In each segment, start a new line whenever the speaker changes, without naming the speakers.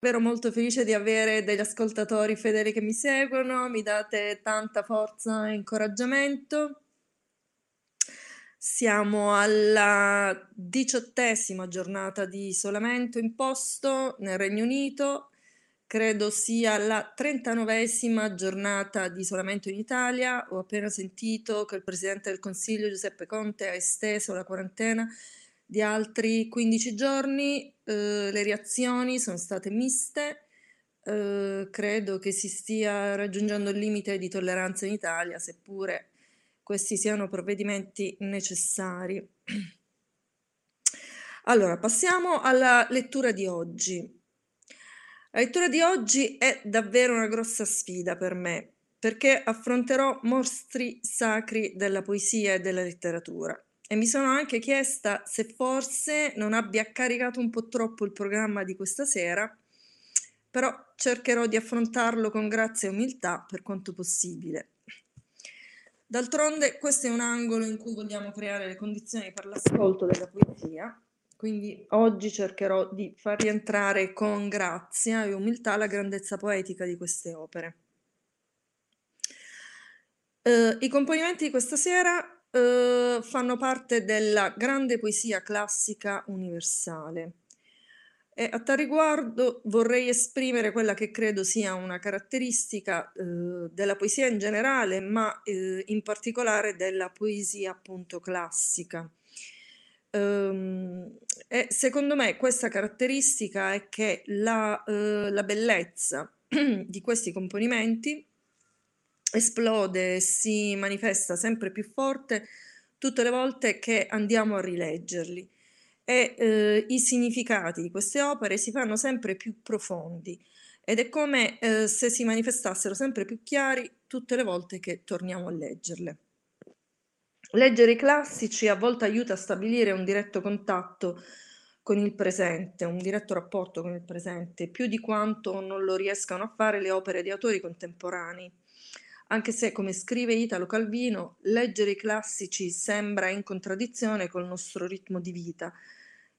Davvero molto felice di avere degli ascoltatori fedeli che mi seguono, mi date tanta forza e incoraggiamento. Siamo alla diciottesima giornata di isolamento imposto nel Regno Unito, credo sia la 39esima giornata di isolamento in Italia. Ho appena sentito che il Presidente del Consiglio Giuseppe Conte ha esteso la quarantena di altri 15 giorni, eh, le reazioni sono state miste, eh, credo che si stia raggiungendo il limite di tolleranza in Italia, seppure questi siano provvedimenti necessari. Allora, passiamo alla lettura di oggi. La lettura di oggi è davvero una grossa sfida per me, perché affronterò mostri sacri della poesia e della letteratura. E mi sono anche chiesta se forse non abbia caricato un po' troppo il programma di questa sera, però cercherò di affrontarlo con grazia e umiltà per quanto possibile. D'altronde questo è un angolo in cui vogliamo creare le condizioni per l'ascolto della poesia, quindi oggi cercherò di far rientrare con grazia e umiltà la grandezza poetica di queste opere. Uh, I componimenti di questa sera Uhm, fanno parte della grande poesia classica universale. E a tal riguardo vorrei esprimere quella che credo sia una caratteristica, uhm, della poesia in generale, ma, uhm, in particolare della poesia appunto classica. Uhm, e secondo me questa caratteristica è che la, uhm, la bellezza di questi componimenti esplode si manifesta sempre più forte tutte le volte che andiamo a rileggerli e eh, i significati di queste opere si fanno sempre più profondi ed è come eh, se si manifestassero sempre più chiari tutte le volte che torniamo a leggerle. Leggere i classici a volte aiuta a stabilire un diretto contatto con il presente, un diretto rapporto con il presente, più di quanto non lo riescano a fare le opere di autori contemporanei anche se, come scrive Italo Calvino, leggere i classici sembra in contraddizione col nostro ritmo di vita,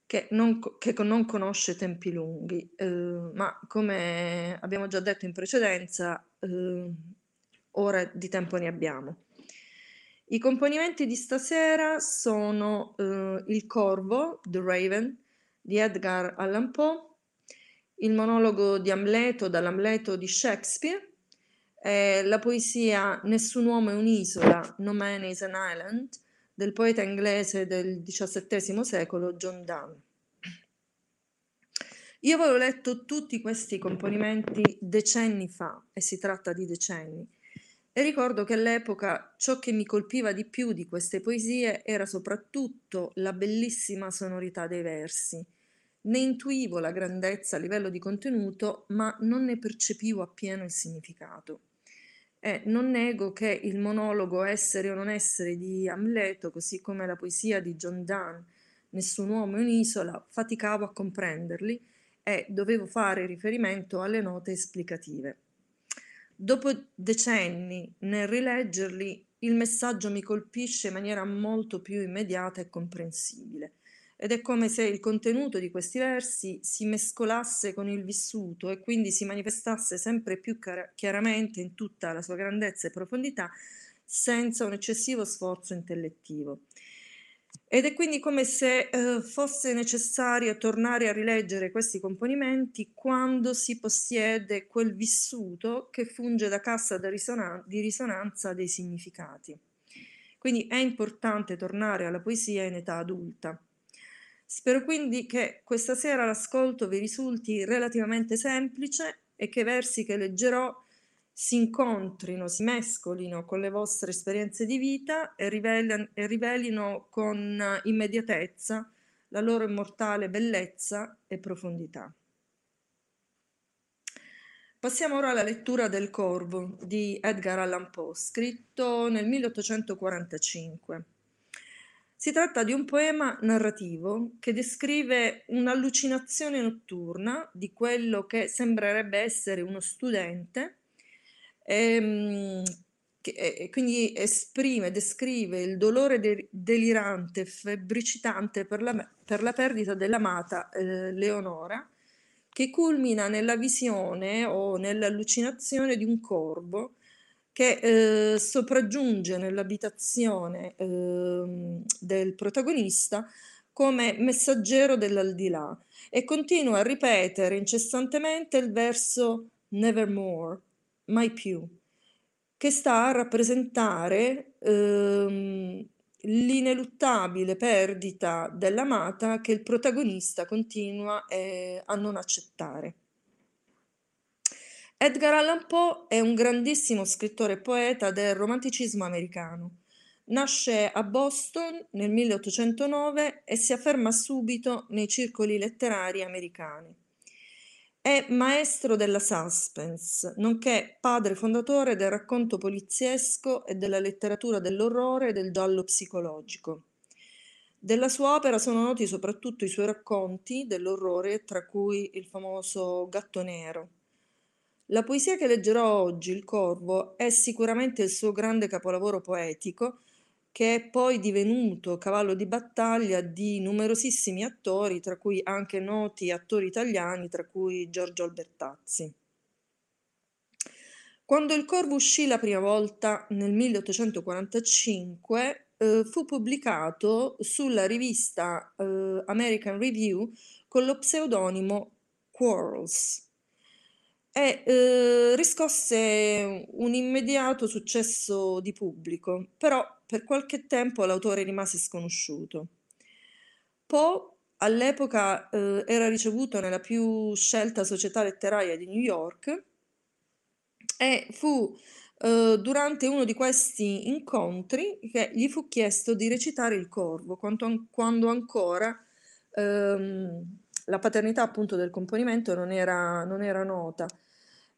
che non, che non conosce tempi lunghi, eh, ma come abbiamo già detto in precedenza, eh, ore di tempo ne abbiamo. I componimenti di stasera sono eh, Il Corvo, The Raven, di Edgar Allan Poe, il monologo di Amleto dall'Amleto di Shakespeare, è la poesia Nessun uomo è un'isola, No Man is an Island, del poeta inglese del XVII secolo John Donne. Io avevo letto tutti questi componimenti decenni fa, e si tratta di decenni, e ricordo che all'epoca ciò che mi colpiva di più di queste poesie era soprattutto la bellissima sonorità dei versi. Ne intuivo la grandezza a livello di contenuto, ma non ne percepivo appieno il significato. E non nego che il monologo Essere o non essere di Amleto, così come la poesia di John Donne, Nessun uomo è un'isola, faticavo a comprenderli e dovevo fare riferimento alle note esplicative. Dopo decenni, nel rileggerli, il messaggio mi colpisce in maniera molto più immediata e comprensibile ed è come se il contenuto di questi versi si mescolasse con il vissuto e quindi si manifestasse sempre più chiaramente in tutta la sua grandezza e profondità senza un eccessivo sforzo intellettivo. Ed è quindi come se eh, fosse necessario tornare a rileggere questi componimenti quando si possiede quel vissuto che funge da cassa di risonanza dei significati. Quindi è importante tornare alla poesia in età adulta. Spero quindi che questa sera l'ascolto vi risulti relativamente semplice e che i versi che leggerò si incontrino, si mescolino con le vostre esperienze di vita e, rivelino, e rivelino con immediatezza la loro immortale bellezza e profondità. Passiamo ora alla lettura del Corvo di Edgar Allan Poe, scritto nel 1845. Si tratta di un poema narrativo che descrive un'allucinazione notturna di quello che sembrerebbe essere uno studente, ehm, che, quindi esprime, descrive il dolore de- delirante, febbricitante per la, per la perdita dell'amata eh, Leonora, che culmina nella visione o nell'allucinazione di un corvo che eh, sopraggiunge nell'abitazione eh, del protagonista come messaggero dell'aldilà e continua a ripetere incessantemente il verso Nevermore, mai più, che sta a rappresentare ehm, l'ineluttabile perdita dell'amata che il protagonista continua eh, a non accettare. Edgar Allan Poe è un grandissimo scrittore e poeta del romanticismo americano. Nasce a Boston nel 1809 e si afferma subito nei circoli letterari americani. È maestro della suspense, nonché padre fondatore del racconto poliziesco e della letteratura dell'orrore e del giallo psicologico. Della sua opera sono noti soprattutto i suoi racconti dell'orrore, tra cui il famoso Gatto Nero. La poesia che leggerò oggi, Il Corvo, è sicuramente il suo grande capolavoro poetico, che è poi divenuto cavallo di battaglia di numerosissimi attori, tra cui anche noti attori italiani, tra cui Giorgio Albertazzi. Quando il Corvo uscì la prima volta nel 1845, eh, fu pubblicato sulla rivista eh, American Review con lo pseudonimo Quarles e eh, riscosse un immediato successo di pubblico, però per qualche tempo l'autore rimase sconosciuto. Poe all'epoca eh, era ricevuto nella più scelta società letteraria di New York e fu eh, durante uno di questi incontri che gli fu chiesto di recitare il corvo, quando, quando ancora ehm, la paternità appunto del componimento non era, non era nota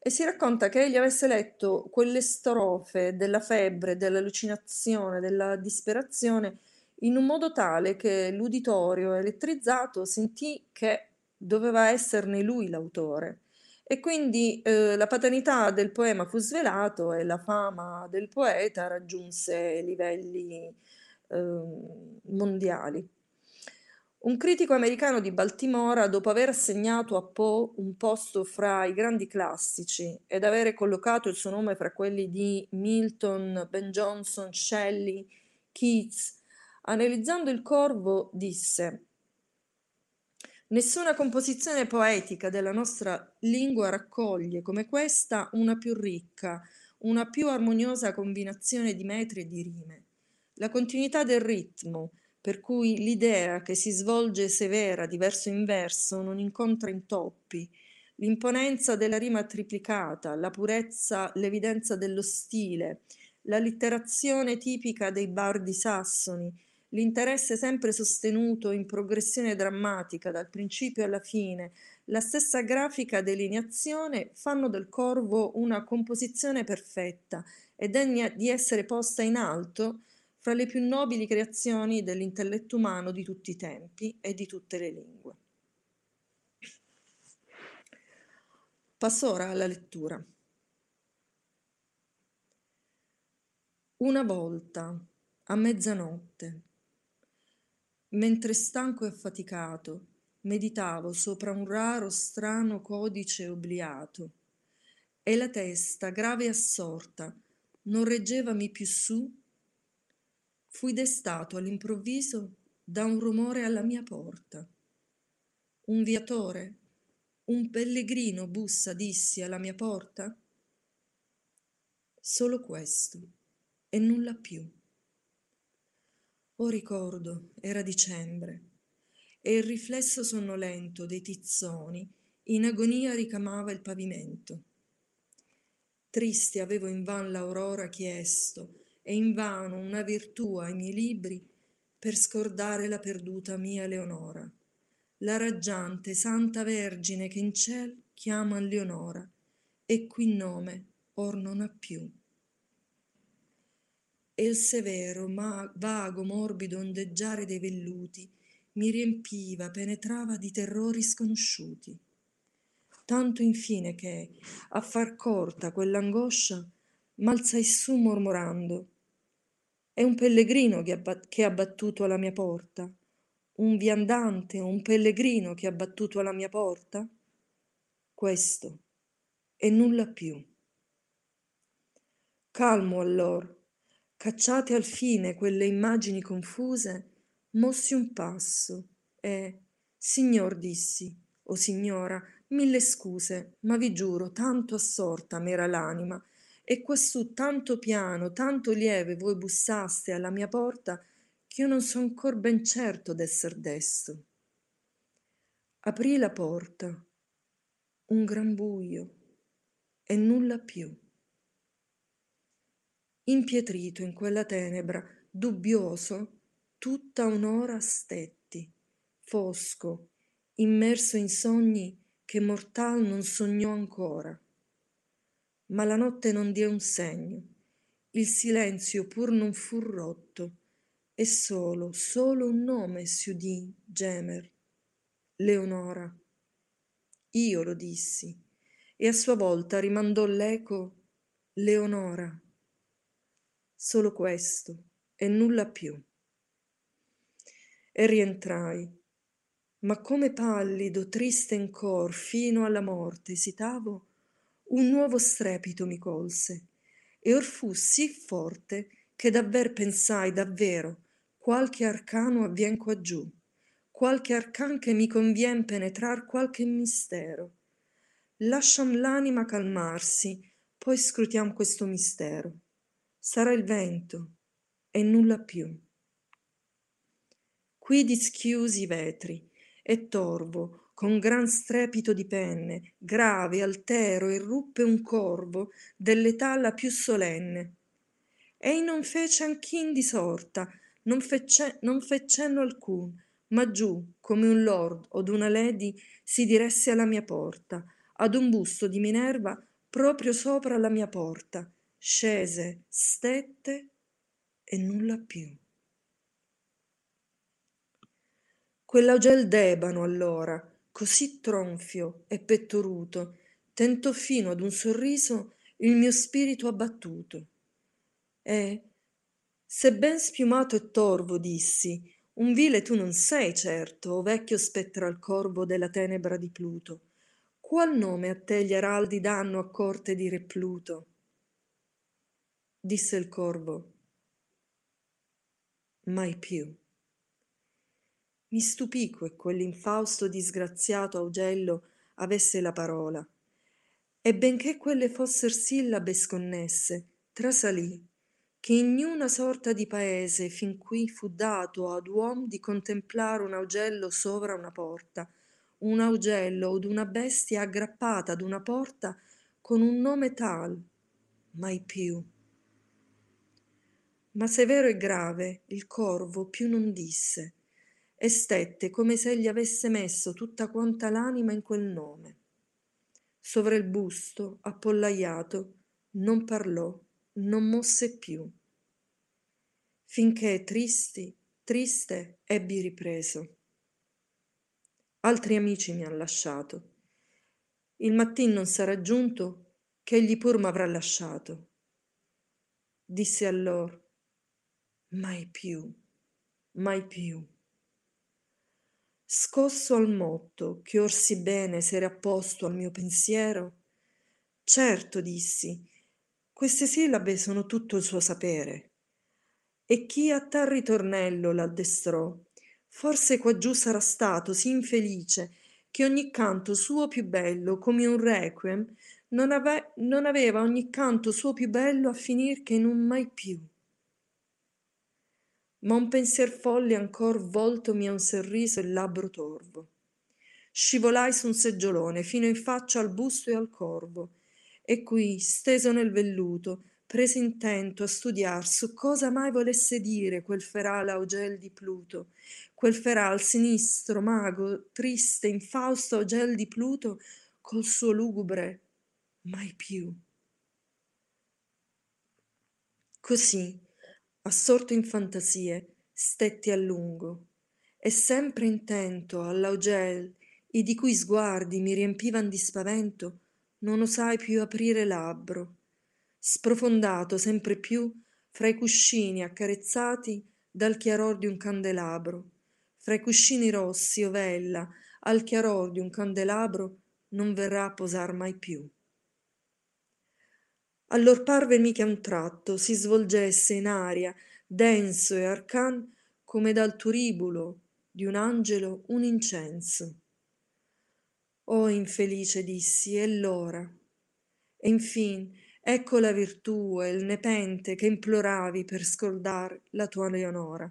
e si racconta che egli avesse letto quelle strofe della febbre, dell'allucinazione, della disperazione in un modo tale che l'uditorio elettrizzato sentì che doveva esserne lui l'autore. E quindi eh, la paternità del poema fu svelato e la fama del poeta raggiunse livelli eh, mondiali. Un critico americano di Baltimora, dopo aver assegnato a Poe un posto fra i grandi classici ed avere collocato il suo nome fra quelli di Milton, Ben Jonson, Shelley, Keats, analizzando il corvo, disse Nessuna composizione poetica della nostra lingua raccoglie come questa una più ricca, una più armoniosa combinazione di metri e di rime. La continuità del ritmo, per cui l'idea che si svolge severa di verso in verso non incontra intoppi, l'imponenza della rima triplicata, la purezza, l'evidenza dello stile, la litterazione tipica dei bardi sassoni, l'interesse sempre sostenuto in progressione drammatica dal principio alla fine, la stessa grafica delineazione fanno del corvo una composizione perfetta e degna di essere posta in alto fra le più nobili creazioni dell'intelletto umano di tutti i tempi e di tutte le lingue. Passo ora alla lettura. Una volta, a mezzanotte, mentre stanco e affaticato, meditavo sopra un raro, strano codice obliato, e la testa, grave e assorta, non reggevami più su fui destato all'improvviso da un rumore alla mia porta. Un viatore, un pellegrino bussa, dissi alla mia porta? Solo questo e nulla più. Oh ricordo, era dicembre, e il riflesso sonnolento dei tizzoni in agonia ricamava il pavimento. Triste avevo invan l'aurora chiesto e invano una virtù ai miei libri per scordare la perduta mia Leonora, la raggiante Santa Vergine che in ciel chiaman Leonora, e qui nome or non ha più. E il severo, ma vago, morbido ondeggiare dei velluti mi riempiva, penetrava di terrori sconosciuti. Tanto infine che, a far corta quell'angoscia, m'alzai su mormorando è un pellegrino che, ha battuto alla mia porta? Un viandante, un pellegrino che ha battuto alla mia porta? questo e nulla più. Calmo allor, cacciate al fine quelle immagini confuse, mossi un passo e, signor dissi, o signora, mille scuse, ma vi giuro, tanto assorta m'era l'anima, e quassù tanto piano, tanto lieve voi bussaste alla mia porta, ch'io non so ancor ben certo d'esser desto. Aprì la porta, un gran buio, e nulla più. Impietrito in quella tenebra, dubbioso, tutta un'ora stetti, fosco, immerso in sogni che mortal non sognò ancora. Ma la notte non diè un segno, il silenzio pur non fu rotto, e solo, solo un nome si udì gemer. Leonora. Io lo dissi, e a sua volta rimandò l'eco Leonora. Solo questo, e nulla più. E rientrai, ma come pallido, triste in cor, fino alla morte esitavo, un nuovo strepito mi colse, e or fu sì forte che davver pensai davvero qualche arcano avvien quaggiù, qualche arcan che mi convien penetrar qualche mistero. Lasciam l'anima calmarsi, poi scrutiam questo mistero. Sarà il vento e nulla più. Qui dischiusi i vetri, e torvo, con gran strepito di penne, grave, altero, irruppe un corvo dell'età la più solenne. Ei non fece anch'in di sorta, non fece, non fe cenno alcun, ma giù, come un lord od una lady, si diresse alla mia porta, ad un busto di Minerva proprio sopra la mia porta, scese, stette e nulla più. Quell'augel d'ebano allora, così tronfio e pettoruto, tentò fino ad un sorriso il mio spirito abbattuto. E, se ben spiumato e torvo, dissi, un vile tu non sei certo, o vecchio spettral corvo della tenebra di Pluto. Qual nome a te gli araldi danno a corte di re Pluto? Disse il corvo, mai più. Mi stupì che quell'infausto disgraziato augello avesse la parola, e benché quelle fosser sillabe sconnesse, trasalì che in niuna sorta di paese fin qui fu dato ad uom di contemplare un augello sovra una porta, un augello od una bestia aggrappata ad una porta con un nome tal, mai più. Ma severo e grave il corvo più non disse, e stette come se egli avesse messo tutta quanta l'anima in quel nome. Sovra il busto, appollaiato, non parlò, non mosse più. Finché tristi, triste, ebbi ripreso. Altri amici mi han lasciato. Il mattin non sarà giunto che egli pur m'avrà lasciato. Disse allor, mai più, mai più scosso al motto che or sì bene s'era apposto al mio pensiero? Certo dissi queste sillabe sono tutto il suo sapere. E chi a tal ritornello l'addestrò? Forse quaggiù sarà stato sì infelice che ogni canto suo più bello come un requiem non, ave- non aveva ogni canto suo più bello a finir che in un mai più ma un pensier folle ancor voltomi a un sorriso il labbro torvo. Scivolai su un seggiolone fino in faccia al busto e al corvo, e qui, steso nel velluto, prese intento a studiar su cosa mai volesse dire quel feral augel di Pluto, quel feral sinistro, mago, triste, infausto augel di Pluto, col suo lugubre mai più. Così, assorto in fantasie, stetti a lungo, e sempre intento all'augel, i di cui sguardi mi riempivan di spavento, non osai più aprire labbro, sprofondato sempre più fra i cuscini accarezzati dal chiaror di un candelabro, fra i cuscini rossi ovella al chiaror di un candelabro non verrà a posar mai più. Allor parvemi che a un tratto si svolgesse in aria, denso e arcan, come dal turibulo di un angelo un incenso. Oh infelice dissi, è l'ora. E infin, ecco la virtù e il nepente che imploravi per scordar la tua Leonora.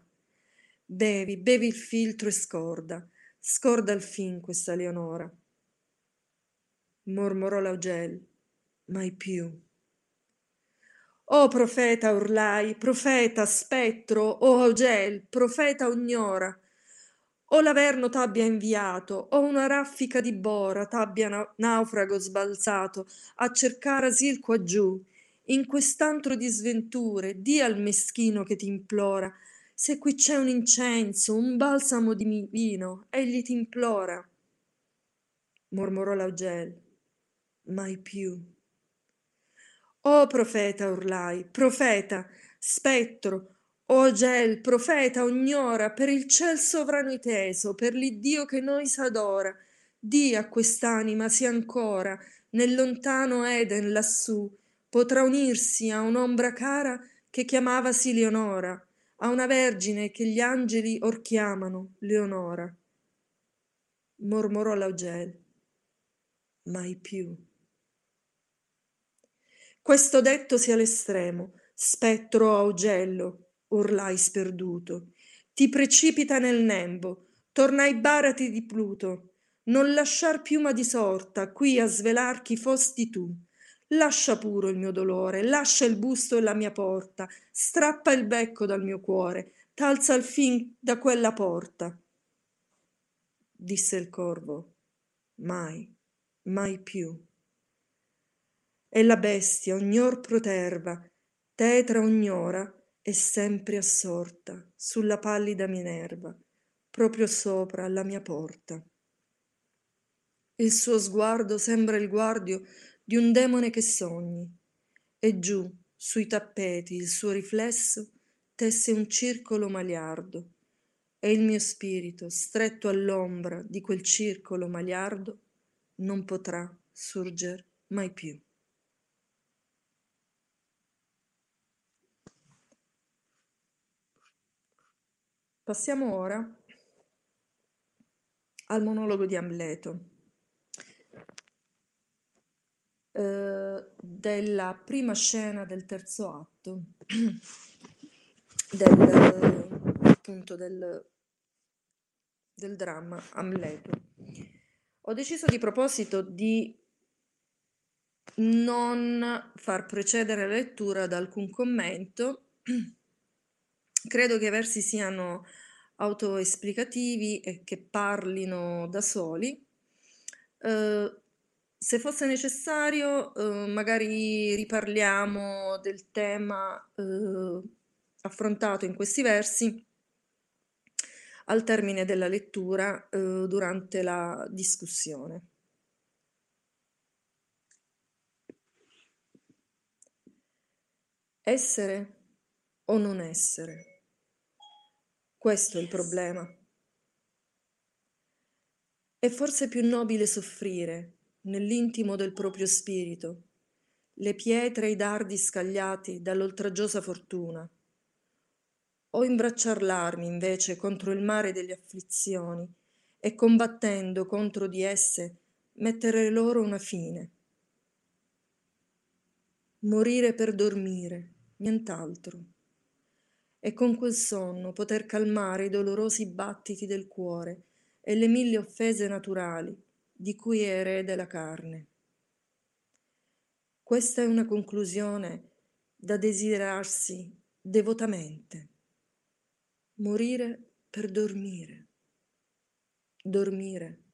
Bevi, bevi il filtro e scorda, scorda al fin questa Leonora. Mormorò l'Augel, mai più. Oh profeta urlai, profeta, spettro, oh Augel, profeta ognora, o l'averno t'abbia inviato, o una raffica di bora t'abbia naufrago sbalzato a cercare asil quaggiù, in quest'antro di sventure, di al meschino che ti implora, se qui c'è un incenso, un balsamo di vino, egli ti implora. Mormorò l'Augel, mai più. Oh profeta, urlai, profeta, spettro, o gel, profeta, ognora, per il ciel sovrano teso, per l'Iddio che noi s'adora, di a quest'anima si ancora, nel lontano Eden lassù, potrà unirsi a un'ombra cara che chiamavasi Leonora, a una vergine che gli angeli or chiamano Leonora. Mormorò l'Augel, mai più. Questo detto sia l'estremo, spettro augello, urlai sperduto. Ti precipita nel nembo, torna ai barati di Pluto. Non lasciar piuma di sorta, qui a svelar chi fosti tu. Lascia puro il mio dolore, lascia il busto e la mia porta, strappa il becco dal mio cuore, t'alza al fin da quella porta. Disse il corvo, mai, mai più e la bestia ognor proterva, tetra ognora, è sempre assorta sulla pallida Minerva, proprio sopra la mia porta. Il suo sguardo sembra il guardio di un demone che sogni, e giù, sui tappeti, il suo riflesso tesse un circolo maliardo, e il mio spirito, stretto all'ombra di quel circolo maliardo, non potrà surger mai più. Passiamo ora al monologo di Amleto, eh, della prima scena del terzo atto, del, appunto del, del dramma Amleto. Ho deciso di proposito di non far precedere la lettura da alcun commento Credo che i versi siano autoesplicativi e che parlino da soli. Eh, se fosse necessario, eh, magari riparliamo del tema eh, affrontato in questi versi al termine della lettura eh, durante la discussione. Essere o non essere? Questo è il problema. È forse più nobile soffrire, nell'intimo del proprio spirito, le pietre e i dardi scagliati dall'oltraggiosa fortuna, o imbracciar l'armi invece contro il mare delle afflizioni e combattendo contro di esse mettere loro una fine. Morire per dormire, nient'altro e con quel sonno poter calmare i dolorosi battiti del cuore e le mille offese naturali di cui è erede la carne. Questa è una conclusione da desiderarsi devotamente. Morire per dormire. Dormire.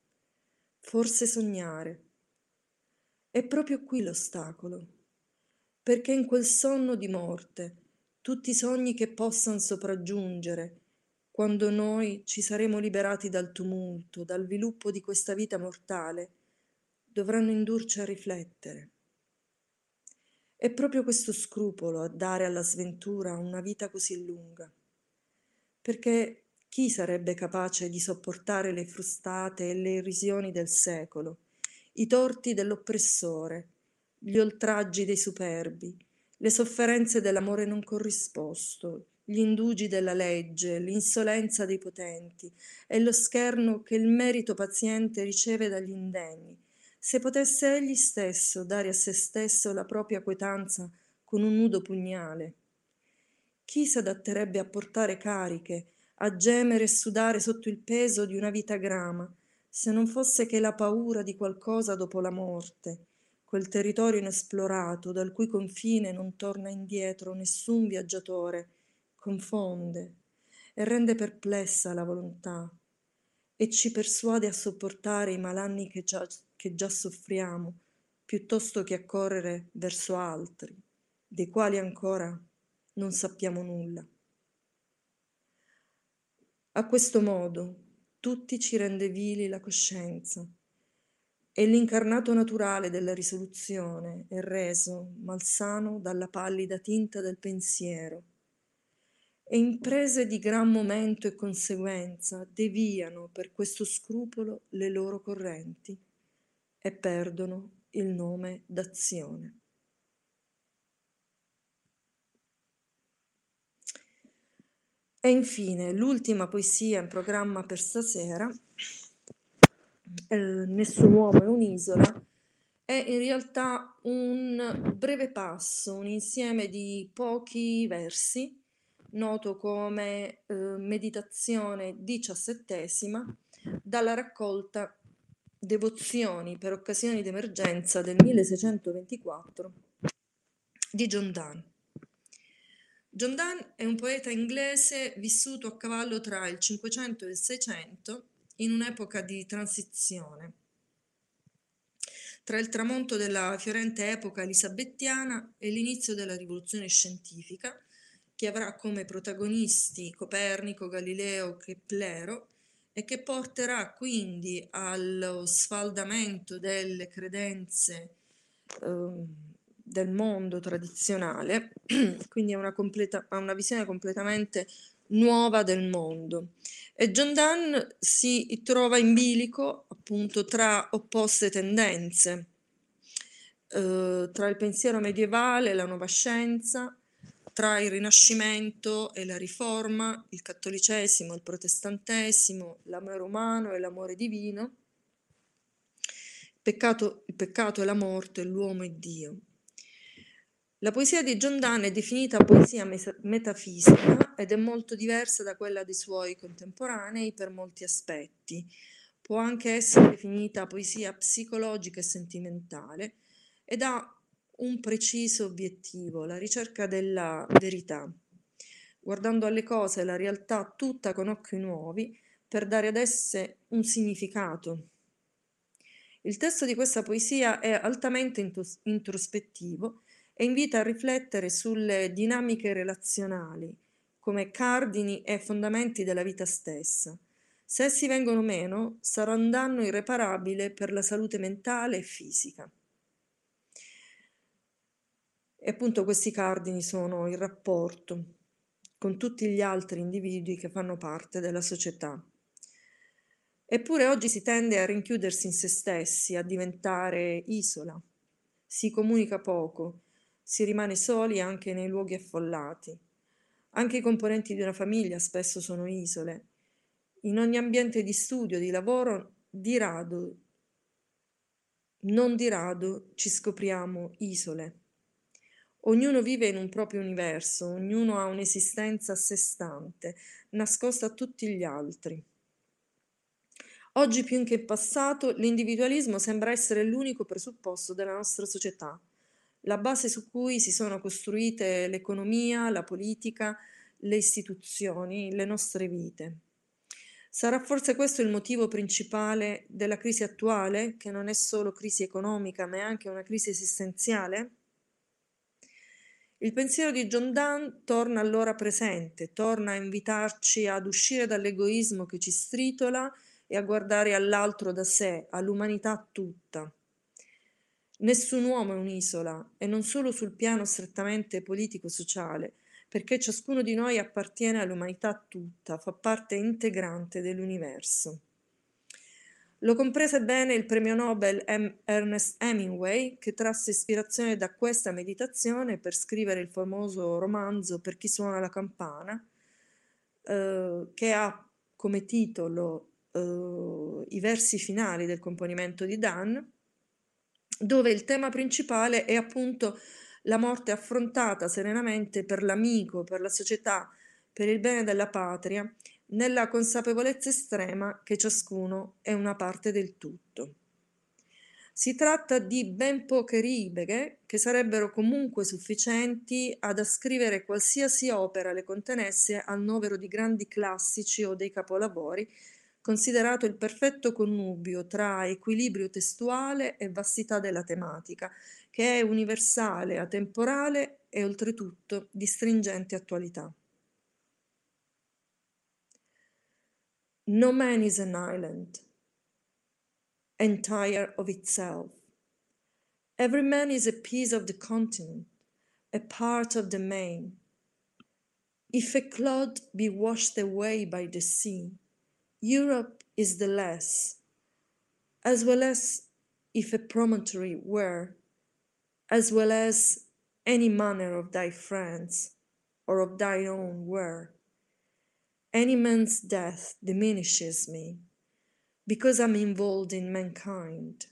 Forse sognare. È proprio qui l'ostacolo, perché in quel sonno di morte tutti i sogni che possano sopraggiungere, quando noi ci saremo liberati dal tumulto, dal viluppo di questa vita mortale, dovranno indurci a riflettere. È proprio questo scrupolo a dare alla sventura una vita così lunga, perché chi sarebbe capace di sopportare le frustate e le irrisioni del secolo, i torti dell'oppressore, gli oltraggi dei superbi, le sofferenze dell'amore non corrisposto, gli indugi della legge, l'insolenza dei potenti e lo scherno che il merito paziente riceve dagli indegni, se potesse egli stesso dare a se stesso la propria quietanza con un nudo pugnale. Chi s'adatterebbe a portare cariche, a gemere e sudare sotto il peso di una vita grama, se non fosse che la paura di qualcosa dopo la morte, quel territorio inesplorato dal cui confine non torna indietro nessun viaggiatore, confonde e rende perplessa la volontà e ci persuade a sopportare i malanni che già, che già soffriamo, piuttosto che a correre verso altri, dei quali ancora non sappiamo nulla. A questo modo tutti ci rende vili la coscienza e l'incarnato naturale della risoluzione è reso malsano dalla pallida tinta del pensiero e imprese di gran momento e conseguenza deviano per questo scrupolo le loro correnti e perdono il nome d'azione. E infine l'ultima poesia in programma per stasera, eh, Nessun uomo è un'isola, è in realtà un breve passo, un insieme di pochi versi noto come eh, meditazione diciassettesima, dalla raccolta Devozioni per occasioni d'emergenza del 1624 di John Donne. John Donne è un poeta inglese vissuto a cavallo tra il 500 e il 600 in un'epoca di transizione. Tra il tramonto della fiorente epoca elisabettiana e l'inizio della rivoluzione scientifica che avrà come protagonisti Copernico, Galileo, Keplero e che porterà quindi allo sfaldamento delle credenze eh, del mondo tradizionale, quindi a una, completa, a una visione completamente nuova del mondo. E John Donne si trova in bilico appunto tra opposte tendenze, eh, tra il pensiero medievale, la nuova scienza, tra il Rinascimento e la Riforma, il cattolicesimo, il protestantesimo, l'amore umano e l'amore divino, peccato, il peccato e la morte, l'uomo e Dio. La poesia di Donne è definita poesia metafisica ed è molto diversa da quella dei suoi contemporanei per molti aspetti. Può anche essere definita poesia psicologica e sentimentale ed ha un preciso obiettivo, la ricerca della verità, guardando alle cose e alla realtà tutta con occhi nuovi per dare ad esse un significato. Il testo di questa poesia è altamente introspettivo e invita a riflettere sulle dinamiche relazionali come cardini e fondamenti della vita stessa. Se essi vengono meno, sarà un danno irreparabile per la salute mentale e fisica. E appunto questi cardini sono il rapporto con tutti gli altri individui che fanno parte della società. Eppure oggi si tende a rinchiudersi in se stessi, a diventare isola. Si comunica poco, si rimane soli anche nei luoghi affollati. Anche i componenti di una famiglia spesso sono isole. In ogni ambiente di studio, di lavoro, di rado, non di rado ci scopriamo isole. Ognuno vive in un proprio universo, ognuno ha un'esistenza a sé stante, nascosta a tutti gli altri. Oggi più che in passato l'individualismo sembra essere l'unico presupposto della nostra società, la base su cui si sono costruite l'economia, la politica, le istituzioni, le nostre vite. Sarà forse questo il motivo principale della crisi attuale, che non è solo crisi economica, ma è anche una crisi esistenziale? Il pensiero di John Donne torna allora presente, torna a invitarci ad uscire dall'egoismo che ci stritola e a guardare all'altro da sé, all'umanità tutta. Nessun uomo è un'isola, e non solo sul piano strettamente politico-sociale, perché ciascuno di noi appartiene all'umanità tutta, fa parte integrante dell'universo. Lo comprese bene il premio Nobel Ernest Hemingway, che trasse ispirazione da questa meditazione per scrivere il famoso romanzo Per chi suona la campana, eh, che ha come titolo eh, i versi finali del componimento di Dan, dove il tema principale è appunto la morte affrontata serenamente per l'amico, per la società, per il bene della patria nella consapevolezza estrema che ciascuno è una parte del tutto. Si tratta di ben poche righe che sarebbero comunque sufficienti ad ascrivere qualsiasi opera le contenesse al novero di grandi classici o dei capolavori, considerato il perfetto connubio tra equilibrio testuale e vastità della tematica, che è universale, atemporale e oltretutto di stringente attualità. No man is an island, entire of itself. Every man is a piece of the continent, a part of the main. If a cloud be washed away by the sea, Europe is the less, as well as if a promontory were, as well as any manner of thy friends, or of thine own were. Any man's death diminishes me because I'm involved in mankind,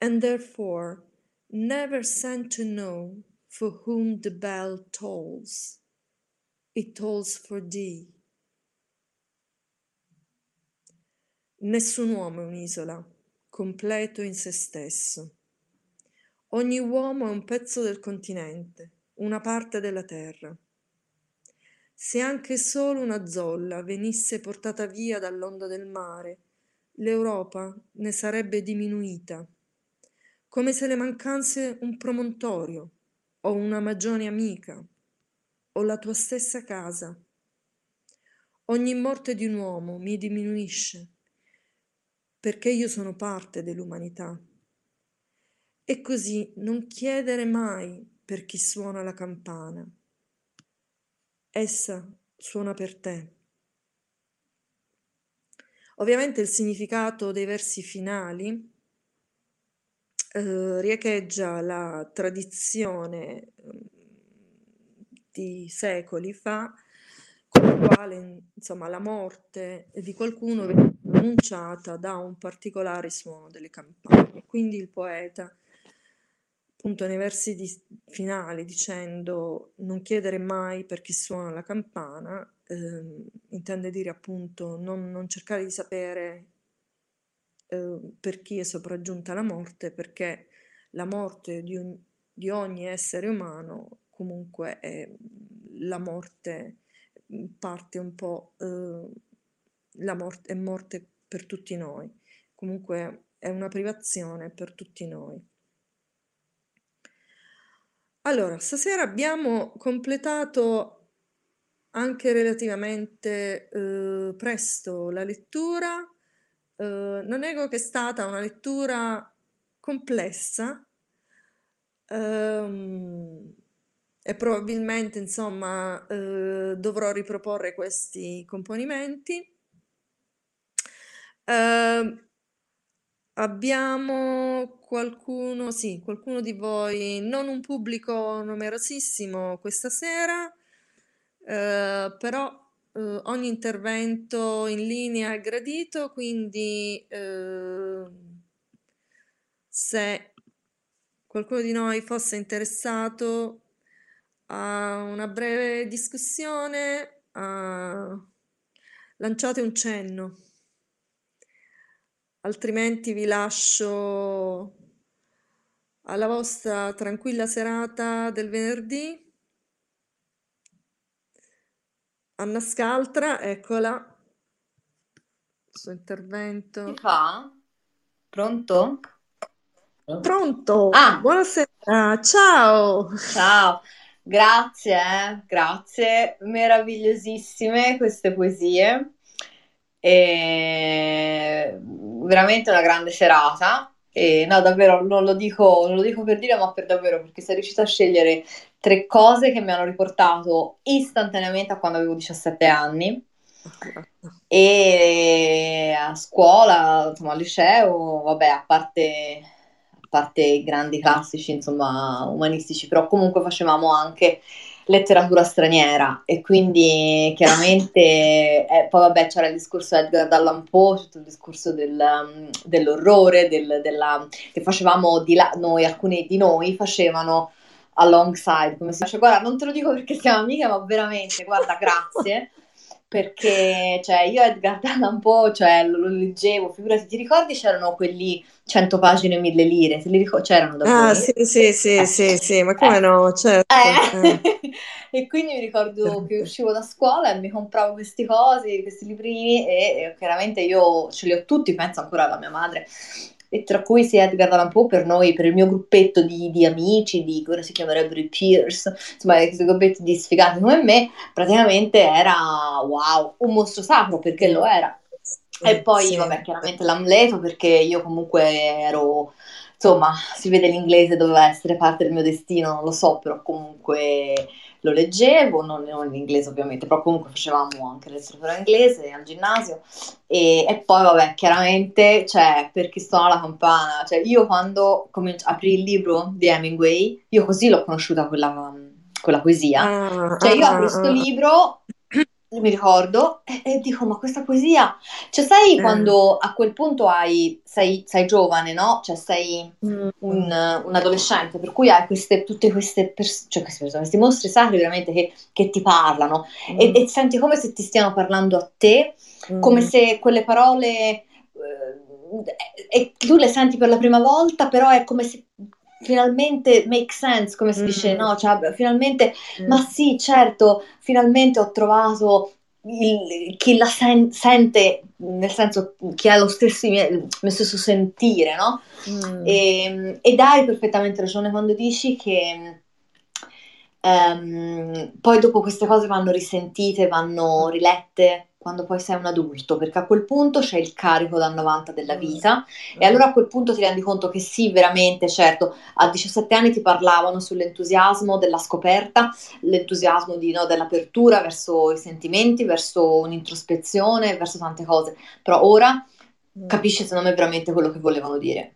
and therefore never sent to know for whom the bell tolls. It tolls for thee. Nessun uomo è un'isola, completo in se stesso. Ogni uomo è un pezzo del continente, una parte della terra. Se anche solo una zolla venisse portata via dall'onda del mare, l'Europa ne sarebbe diminuita, come se le mancasse un promontorio o una magione amica o la tua stessa casa. Ogni morte di un uomo mi diminuisce, perché io sono parte dell'umanità. E così non chiedere mai per chi suona la campana essa suona per te. Ovviamente il significato dei versi finali eh, riecheggia la tradizione mm, di secoli fa, con la quale insomma, la morte di qualcuno annunciata da un particolare suono delle campane. Quindi il poeta appunto nei versi di, finali dicendo non chiedere mai per chi suona la campana, eh, intende dire appunto non, non cercare di sapere eh, per chi è sopraggiunta la morte, perché la morte di, un, di ogni essere umano comunque è la morte, parte un po', eh, la morte è morte per tutti noi, comunque è una privazione per tutti noi. Allora, stasera abbiamo completato anche relativamente eh, presto la lettura. Eh, non nego che è stata una lettura complessa ehm, e probabilmente, insomma, eh, dovrò riproporre questi componimenti. Eh, Abbiamo qualcuno, sì, qualcuno di voi, non un pubblico numerosissimo questa sera, eh, però eh, ogni intervento in linea è gradito, quindi eh, se qualcuno di noi fosse interessato a una breve discussione, uh, lanciate un cenno altrimenti vi lascio alla vostra tranquilla serata del venerdì. Anna Scaltra, eccola, il suo intervento.
Si fa? Pronto?
Pronto? Ah. Buonasera, ciao.
Ciao, grazie, eh, grazie, meravigliosissime queste poesie. E veramente una grande serata. E no, davvero non lo, dico, non lo dico per dire, ma per davvero, perché sei riuscita a scegliere tre cose che mi hanno riportato istantaneamente a quando avevo 17 anni. E a scuola, insomma, al liceo, vabbè, a parte, a parte i grandi classici, insomma, umanistici, però comunque facevamo anche letteratura straniera e quindi chiaramente eh, poi vabbè c'era il discorso di Edgar Allan Poe, tutto il discorso del, um, dell'orrore, del, della, che facevamo di là, noi, alcuni di noi facevano alongside, come si dice, guarda non te lo dico perché siamo amiche ma veramente, guarda grazie perché cioè, io Edgar Allan Poe cioè, lo, lo, leggevo, figurati, ti ricordi c'erano quelli 100 pagine, 1000 lire, te li ricordi? C'erano
da Ah, sì, sì, sì, eh. sì, sì, ma come eh. no, certo.
Eh. e quindi mi ricordo che uscivo da scuola e mi compravo questi cosi, questi librini e, e chiaramente io ce li ho tutti, penso ancora alla mia madre e tra cui sia Edgar Allan Poe per noi, per il mio gruppetto di, di amici, di come si chiamerebbero i peers, insomma, questi gruppetti di sfigati come me, praticamente era wow, un mostro sacro perché lo era. E poi, sì. vabbè, chiaramente l'Amleto perché io comunque ero, insomma, si vede l'inglese doveva essere parte del mio destino, non lo so, però comunque lo leggevo, non, non in inglese ovviamente, però comunque facevamo anche letteratura inglese al ginnasio. E, e, poi vabbè, chiaramente, cioè, per chi suona la campana, cioè io quando cominci- aprì il libro di Hemingway, io così l'ho conosciuta quella, quella poesia, ah, cioè io apro questo ah, mi ricordo e, e, dico ma questa poesia cioè sai eh. quando a quel punto hai sei, sei giovane no cioè sei mm. un, un, adolescente per cui hai queste tutte queste pers- cioè queste persone questi mostri sacri veramente che, che ti parlano mm. e, e, senti come se ti stiano parlando a te mm. come se quelle parole eh, e tu le senti per la prima volta però è come se finalmente make sense, come si mm. dice, no? Cioè, finalmente, mm. ma sì, certo, finalmente ho trovato il, chi la sen- sente, nel senso chi ha lo stesso, il mio stesso sentire, no? Mm. E, ed hai perfettamente ragione quando dici che um, poi dopo queste cose vanno risentite, vanno rilette quando poi sei un adulto, perché a quel punto c'è il carico da 90 della mm. vita mm. e allora a quel punto ti rendi conto che sì, veramente, certo, a 17 anni ti parlavano sull'entusiasmo della scoperta, l'entusiasmo di, no, dell'apertura verso i sentimenti, verso un'introspezione, verso tante cose, però ora mm. capisci secondo me veramente quello che volevano dire.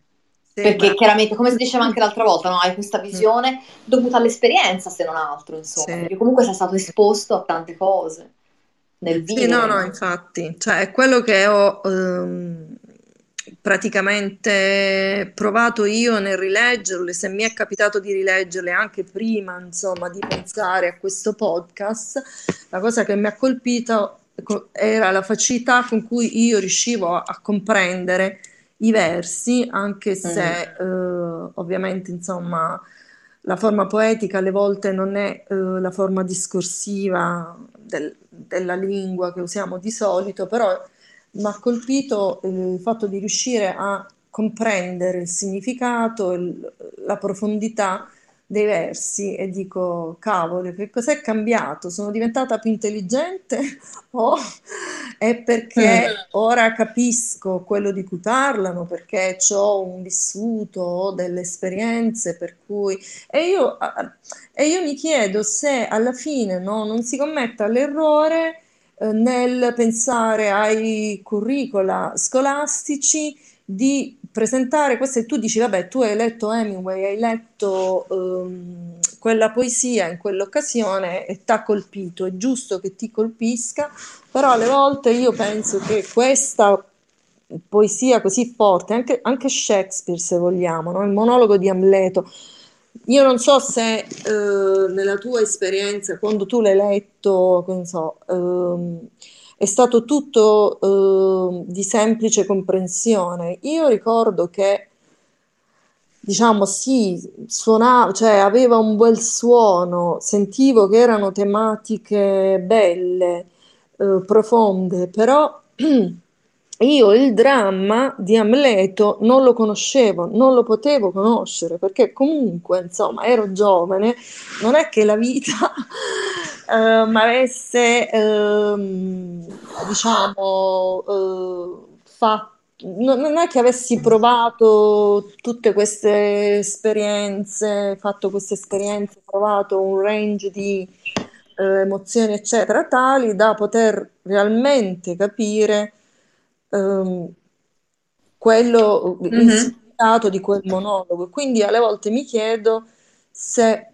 Sì, perché ma... chiaramente, come si diceva anche l'altra volta, no? hai questa visione dovuta all'esperienza, se non altro, insomma, sì. perché comunque sei stato esposto a tante cose nel
vivere. Sì, no, no, infatti, cioè è quello che ho ehm, praticamente provato io nel rileggerle, se mi è capitato di rileggerle anche prima, insomma, di pensare a questo podcast, la cosa che mi ha colpito era la facilità con cui io riuscivo a, a comprendere i versi, anche se mm. eh, ovviamente, insomma, la forma poetica alle volte non è eh, la forma discorsiva del, della lingua che usiamo di solito, però mi ha colpito il fatto di riuscire a comprendere il significato, il, la profondità dei versi e dico, cavolo, che cos'è cambiato? Sono diventata più intelligente o è perché mm. ora capisco quello di cui parlano, perché ho un vissuto o delle esperienze per cui... E io, e io mi chiedo se alla fine no, non si commetta l'errore eh, nel pensare ai curricula scolastici di presentare questo e tu dici, vabbè, tu hai letto Hemingway, hai letto um, quella poesia in quell'occasione e ti ha colpito, è giusto che ti colpisca, però alle volte io penso che questa poesia così forte, anche, anche Shakespeare se vogliamo, no? il monologo di Amleto, io non so se eh, nella tua esperienza, quando tu l'hai letto, non so, eh, è stato tutto eh, di semplice comprensione. Io ricordo che, diciamo, sì, suonava, cioè aveva un bel suono, sentivo che erano tematiche belle, eh, profonde, però io il dramma di Amleto non lo conoscevo, non lo potevo conoscere perché comunque, insomma, ero giovane, non è che la vita eh, mi avesse, eh, diciamo, eh, fatto non è che avessi provato tutte queste esperienze, fatto queste esperienze, provato un range di eh, emozioni, eccetera, tali da poter realmente capire ehm, quello, il
Mhm.
significato di quel monologo. Quindi alle volte mi chiedo se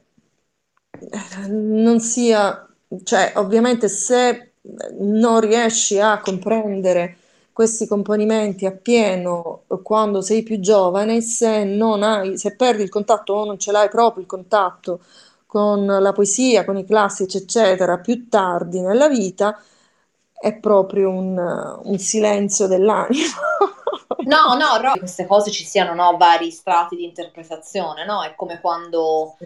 eh, non sia, cioè ovviamente se non riesci a comprendere questi componimenti appieno quando sei più giovane, se non hai, se perdi il contatto o non ce l'hai proprio il contatto con la poesia, con i classici, eccetera, più tardi nella vita, è proprio un, un silenzio dell'anima.
No, no, no, queste cose ci siano, no, vari strati di interpretazione, no? È come quando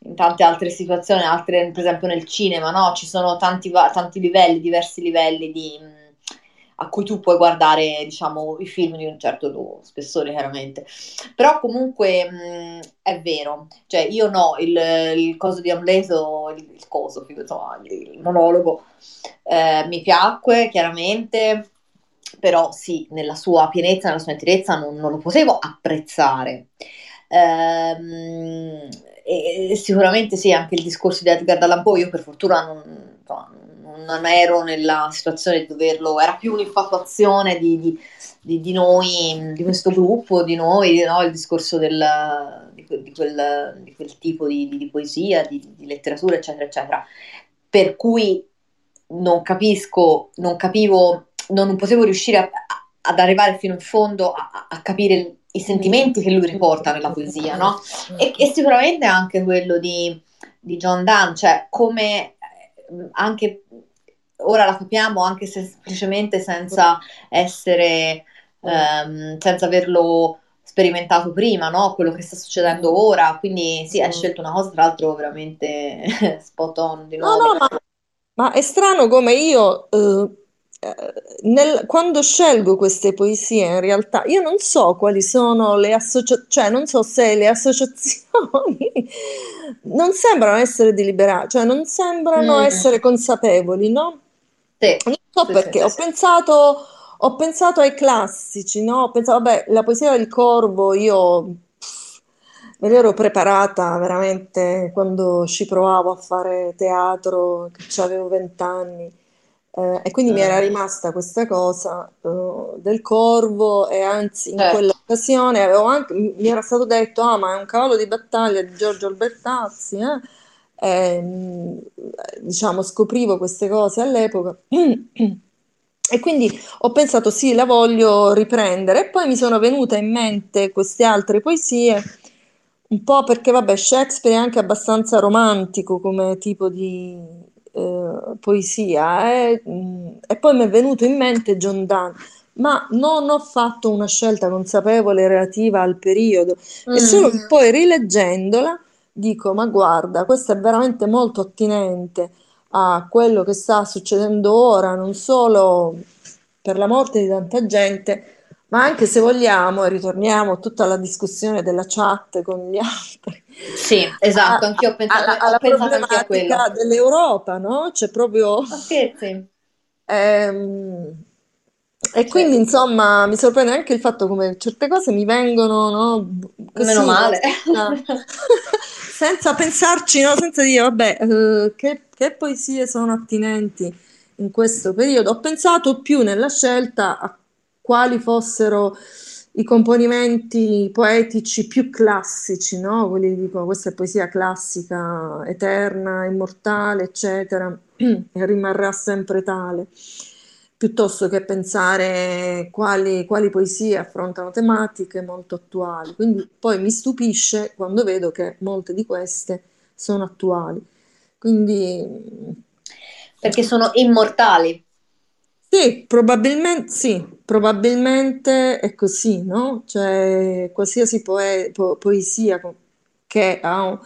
in tante altre situazioni, altre, per esempio nel cinema, no? Ci sono tanti, tanti livelli, diversi livelli di, a cui tu puoi guardare, diciamo, i film di un certo spessore, chiaramente. Però comunque mh, è vero, cioè io no, il, il coso di Amleto, il, il coso, insomma, il monologo, eh, mi piacque, chiaramente però sì, nella sua pienezza, nella sua interezza non, non lo potevo apprezzare. Ehm, e, sicuramente sì, anche il discorso di Edgar Allan Poe, io per fortuna non, non ero nella situazione di doverlo, era più un'infatuazione di, di, di, di noi, di questo gruppo, di noi, no? il discorso del, di, quel, di, quel, tipo di, poesia, di, letteratura, eccetera, eccetera. Per cui non capisco, non capivo non potevo riuscire a, ad arrivare fino in fondo a, a, capire i sentimenti che lui riporta nella poesia, no? E, e sicuramente anche quello di, di John Donne, cioè come eh, anche ora la capiamo anche se semplicemente senza essere, um, senza averlo sperimentato prima, no? Quello che sta succedendo ora. Quindi sì, hai scelto una cosa, tra l'altro, veramente spot on di nuovo.
No, no, ma, ma è strano come io eh, nel- quando scelgo queste poesie, in realtà io non so quali sono le associazioni, cioè non so se le associazioni non sembrano essere deliberate, cioè non sembrano
Mm.
essere consapevoli, no?
Sì,
Non so
sì,
perché,
sì,
ho pensato, ho pensato ai classici, no? Ho pensato, vabbè, la poesia del Corvo, io pff, me l'ero preparata veramente quando ci provavo a fare teatro, che avevo vent'anni. Eh, e quindi mi era
Mm.
rimasta questa cosa eh, del corvo e anzi in
Certo.
quell'occasione avevo anche, mi mi era stato detto, ah ma è un cavallo di battaglia di Giorgio Albertazzi, eh? E, mh, diciamo scoprivo queste cose all'epoca. E quindi ho pensato sì, la voglio riprendere. E poi mi sono venute in mente queste altre poesie, un po' perché vabbè Shakespeare è anche abbastanza romantico come tipo di eh, poesia eh, e poi mi è venuto in mente John Donne, ma non ho fatto una scelta consapevole relativa al periodo, solo
Mm.
che poi rileggendola dico, ma guarda, questo è veramente molto attinente a quello che sta succedendo ora, non solo per la morte di tanta gente, ma anche se vogliamo, e ritorniamo tutta la discussione della chat con gli altri,
Sì, esatto,
a-
anch'io ho pensato,
alla,
ho
alla
pensato anche a quello.
dell'Europa, no? C'è proprio...
Scherzi?
Ehm, e
Sì,
quindi, insomma, mi sorprende anche il fatto come certe cose mi vengono, no,
meno
così, no,
male.
senza, senza pensarci, no, senza dire, vabbè, eh, che, che poesie sono attinenti in questo periodo. Ho pensato più nella scelta a quali fossero i componimenti poetici più classici, no? Quelli che dicono questa è poesia classica, eterna, immortale, eccetera, e rimarrà sempre tale, piuttosto che pensare quali, quali poesie affrontano tematiche molto attuali. Quindi poi mi stupisce quando vedo che molte di queste sono attuali. Quindi
Perché sono immortali.
sì, probabilmente sì, probabilmente è così, no? Cioè, qualsiasi poe- po- poesia che, ha un-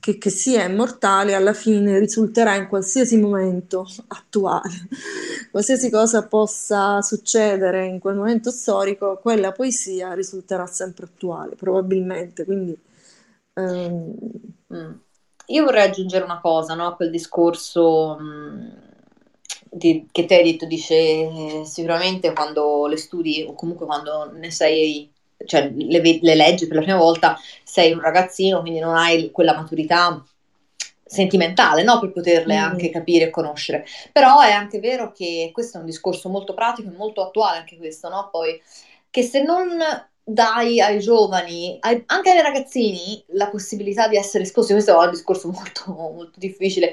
che, che sia immortale alla fine risulterà in qualsiasi momento attuale. Qualsiasi cosa possa succedere in quel momento storico, quella poesia risulterà sempre attuale, probabilmente. Quindi, ehm,
Mm. Io vorrei aggiungere una cosa, no, a quel discorso mm, di- che te hai detto, dice eh, sicuramente quando le studi o comunque quando ne sei, cioè le, le leggi per la prima volta, sei un ragazzino, quindi non hai quella maturità sentimentale, no? Per poterle mm. anche capire e conoscere. Però è anche vero che questo è un discorso molto pratico e molto attuale anche questo, no? Poi che se non dai ai giovani, ai, anche ai ragazzini, la possibilità di essere esposti, questo è un discorso molto, molto difficile,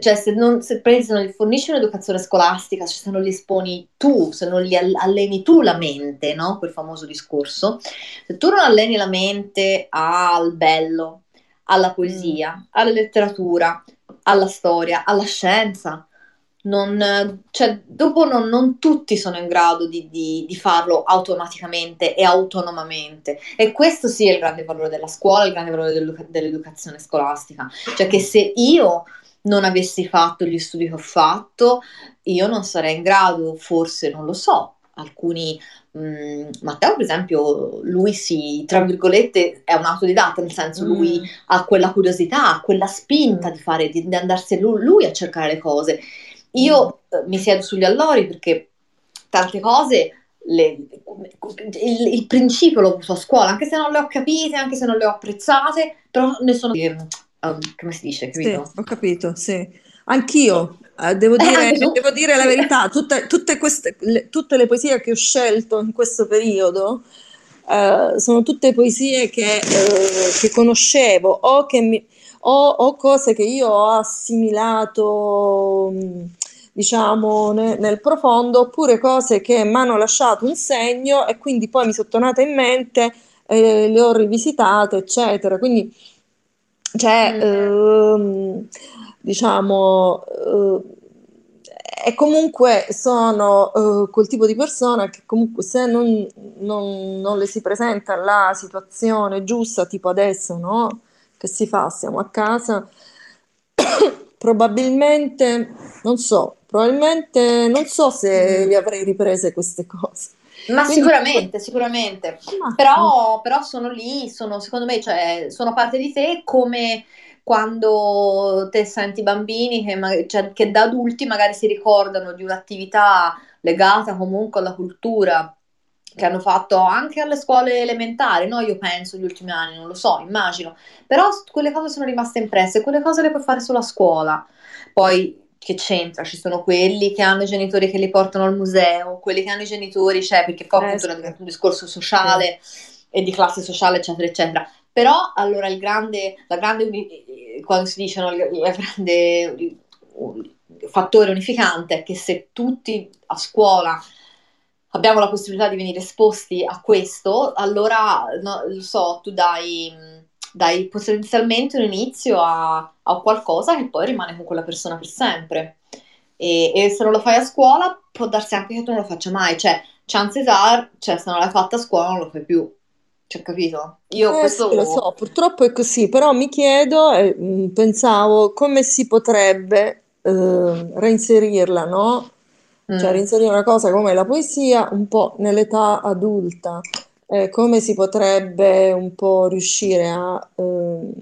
cioè se non, se, se non gli fornisci un'educazione scolastica, cioè se non li esponi tu, se non gli alleni tu la mente, no? Quel famoso discorso, se tu non alleni la mente al bello, alla poesia, mm. alla letteratura, alla storia, alla scienza. Non, cioè, dopo non, non, tutti sono in grado di, di, di, farlo automaticamente e autonomamente. E questo sì è il grande valore della scuola, il grande valore dell'educa- dell'educazione scolastica. Cioè che se io non avessi fatto gli studi che ho fatto, io non sarei in grado, forse non lo so, alcuni Mm, Matteo, per esempio, lui si, tra virgolette, è un autodidatta, nel senso mm. lui ha quella curiosità, quella spinta di fare, di, di andarsi lui, lui, a cercare le cose. Io mm. eh, mi siedo sugli allori perché tante cose, le, il, il, principio l'ho avuto a scuola, anche se non le ho capite, anche se non le ho apprezzate, però ne sono... Um, come si dice,
capito? Sì, ho capito, sì. Anch'io, eh, devo, dire, eh, devo, dire, la verità, tutte, tutte, queste, le, tutte, le, poesie che ho scelto in questo periodo eh, sono tutte poesie che, eh, che conoscevo o, che mi, o, o, cose che io ho assimilato diciamo ne, nel profondo oppure cose che mi hanno lasciato un segno e quindi poi mi sono tornate in mente e le ho rivisitate eccetera quindi cioè mm. ehm, diciamo, eh, e comunque sono eh, quel tipo di persona che comunque se non, non, non, le si presenta la situazione giusta, tipo adesso, no? Che si fa? Siamo a casa, probabilmente, non so, probabilmente non so se mm. le avrei riprese queste cose.
Ma Quindi, sicuramente, sicuramente. Ma, però, però, sono lì, sono, secondo me, cioè, sono parte di te come quando te senti bambini che, cioè, che da adulti magari si ricordano di un'attività legata comunque alla cultura che hanno fatto anche alle scuole elementari, no? Io penso, negli ultimi anni, non lo so, immagino. Però quelle cose sono rimaste impresse, quelle cose le puoi fare solo a scuola. Poi che c'entra? Ci sono quelli che hanno i genitori che li portano al museo, quelli che hanno i genitori, cioè, perché poi eh, appunto è un discorso sociale sì. e di classe sociale, eccetera, eccetera. Però allora il grande, la grande, quando si dice no, il, il grande fattore unificante è che se tutti a scuola abbiamo la possibilità di venire esposti a questo, allora no, lo so, tu dai, dai potenzialmente un inizio a, a, qualcosa che poi rimane con quella persona per sempre. E, e, se non lo fai a scuola, può darsi anche che tu non lo faccia mai, cioè, chances are, cioè, se non l'hai fatta a scuola non lo fai più. Cioè, capito?
Io eh, questo... Sì, lo so, purtroppo è così, però mi chiedo, eh, pensavo, come si potrebbe eh, reinserirla, no? Cioè, mm. Cioè, reinserire una cosa come la poesia un po' nell'età adulta, eh, come si potrebbe un po' riuscire a...
Ehm,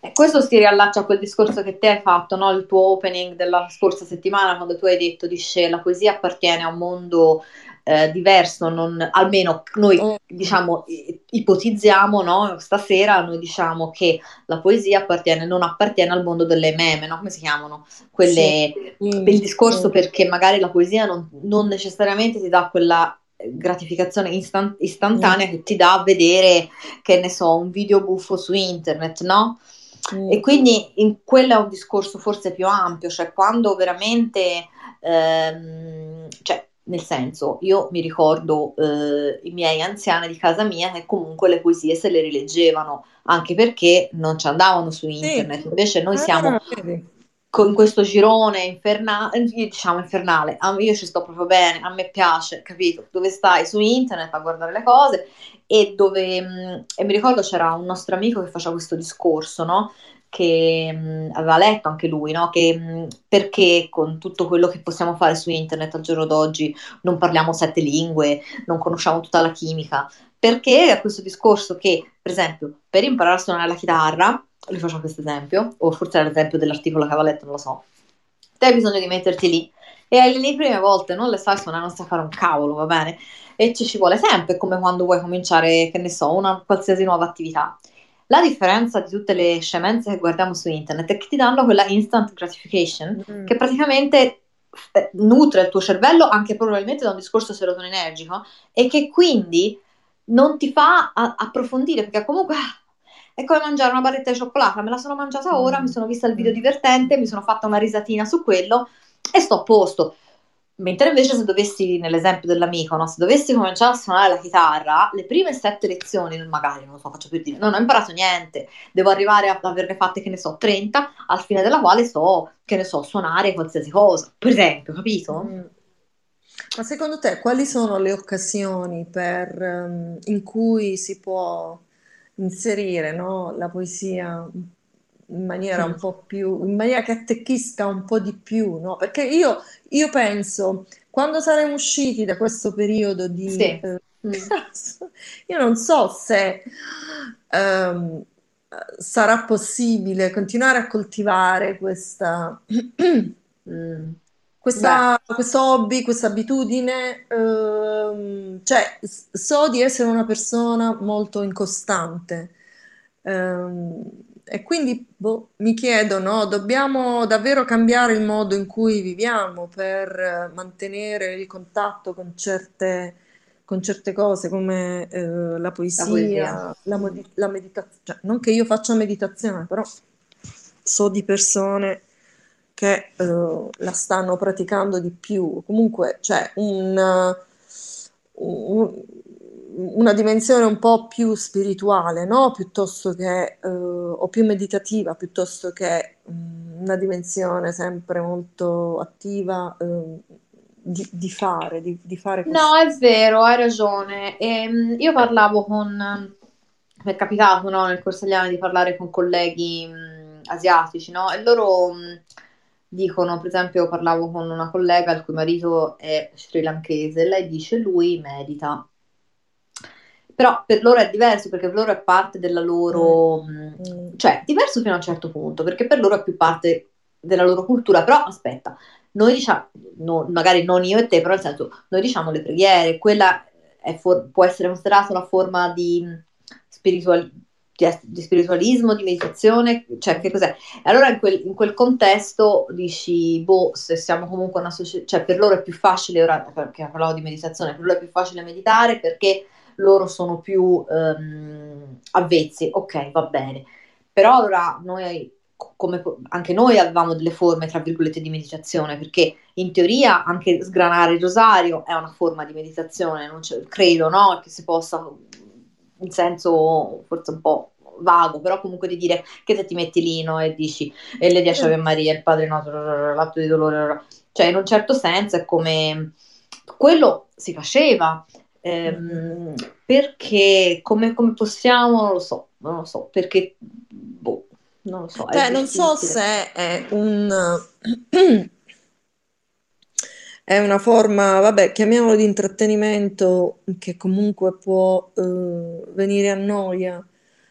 eh, questo si riallaccia a quel discorso che te hai fatto, no? il tuo opening della scorsa settimana, quando tu hai detto di la poesia appartiene a un mondo eh, diverso, non, almeno noi mm. diciamo ipotizziamo, no? stasera noi diciamo che la poesia appartiene, non appartiene al mondo delle meme, no? come si chiamano? Quelle, sì. mm. Il discorso mm. perché magari la poesia non, non, necessariamente ti dà quella gratificazione istant- istantanea mm. che ti dà a vedere, che ne so, un video buffo su internet, no? Mm. E quindi in, quello è un discorso forse più ampio, cioè quando veramente, ehm, cioè nel senso, io mi ricordo eh, i miei anziani di casa mia che comunque le poesie se le rileggevano, anche perché non ci andavano su internet. Sì. Invece noi ah, siamo ah, con questo girone infernale, diciamo infernale, io ci sto proprio bene, a me piace, capito? Dove stai su internet a guardare le cose e dove, mm, e mi ricordo c'era un nostro amico che faceva questo discorso, no? che mh, mm, aveva letto anche lui, no? che mh, mm, perché con tutto quello che possiamo fare su internet al giorno d'oggi non parliamo sette lingue, non conosciamo tutta la chimica, perché questo discorso che, per esempio, per imparare a suonare la chitarra, lui faccio questo esempio, o forse era l'esempio dell'articolo che aveva letto, non lo so, te hai bisogno di metterti lì e le prime volte non le sai suonare, non sai fare un cavolo, va bene? E ci ci vuole sempre, come quando vuoi cominciare, che ne so, una qualsiasi nuova attività. La differenza di tutte le scemenze che guardiamo su internet è che ti danno quella instant gratification mm. che praticamente eh, nutre il tuo cervello anche probabilmente da un discorso serotoninergico e che quindi non ti fa a- approfondire perché comunque è come mangiare una barretta di cioccolata, me la sono mangiata ora, mm. mi sono vista il video divertente, mi sono fatta una risatina su quello e sto a posto. Mentre invece se dovessi, nell'esempio dell'amico, no? se dovessi cominciare a suonare la chitarra, le prime sette lezioni, magari non lo so, faccio più dire, non ho imparato niente, devo arrivare ad averne fatte, che ne so, 30, al fine della quale so, che ne so, suonare qualsiasi cosa, per esempio, capito? Mm.
Ma secondo te quali sono le occasioni per, um, in cui si può inserire no, la poesia in maniera un po' più, in maniera che attecchisca un po' di più, no? Perché io, io penso, quando saremo usciti da questo periodo di... Sì. Eh, mm. io non so se um, sarà possibile continuare a coltivare questa... mm. Questa, questo hobby, questa abitudine, ehm, cioè so di essere una persona molto incostante. Ehm, e quindi boh, mi chiedo, no, dobbiamo davvero cambiare il modo in cui viviamo per mantenere il contatto con certe, con certe cose come eh, la poesia, la, la, la meditazione. Cioè, non che io faccia meditazione, però so di persone che eh, la stanno praticando di più. Comunque c'è un, un una dimensione un po' più spirituale, no? Piuttosto che, eh, o più meditativa, piuttosto che mh, mm, una dimensione sempre molto attiva eh, di, di, fare, di, di fare
No, è vero, hai ragione. E, ehm, io parlavo con, mi è capitato no, nel corso degli anni di parlare con colleghi mm, asiatici, no? E loro mm, dicono, per esempio, parlavo con una collega il cui marito è sri lankese, e lei dice lui medita però per loro è diverso perché per loro è parte della loro, mm. mm. cioè diverso fino a un certo punto perché per loro è più parte della loro cultura, però aspetta, noi diciamo, no, magari non io e te, però nel senso, noi diciamo le preghiere, quella for- può essere considerata una forma di, spiritual- di, spiritualismo, di meditazione, cioè che cos'è? Allora in quel, in quel, contesto dici, boh, se siamo comunque una società, cioè per loro è più facile, ora perché parlavo di meditazione, per loro è più facile meditare perché loro sono più um, avvezzi, ok, va bene. Però allora noi, come anche noi avevamo delle forme, tra virgolette, di meditazione, perché in teoria anche sgranare il rosario è una forma di meditazione, non credo, no? Che si possa, in senso forse un po' vago, però comunque di dire che se ti metti lì no, e dici e le 10 Ave Maria, il Padre nostro, l'atto di dolore, cioè in un certo senso è come quello si faceva, Ehm, perché come, come, possiamo, non lo so, non lo so, perché boh, non lo so.
Cioè, non so se è un... è una forma, vabbè, chiamiamolo di intrattenimento che comunque può eh, venire a noia,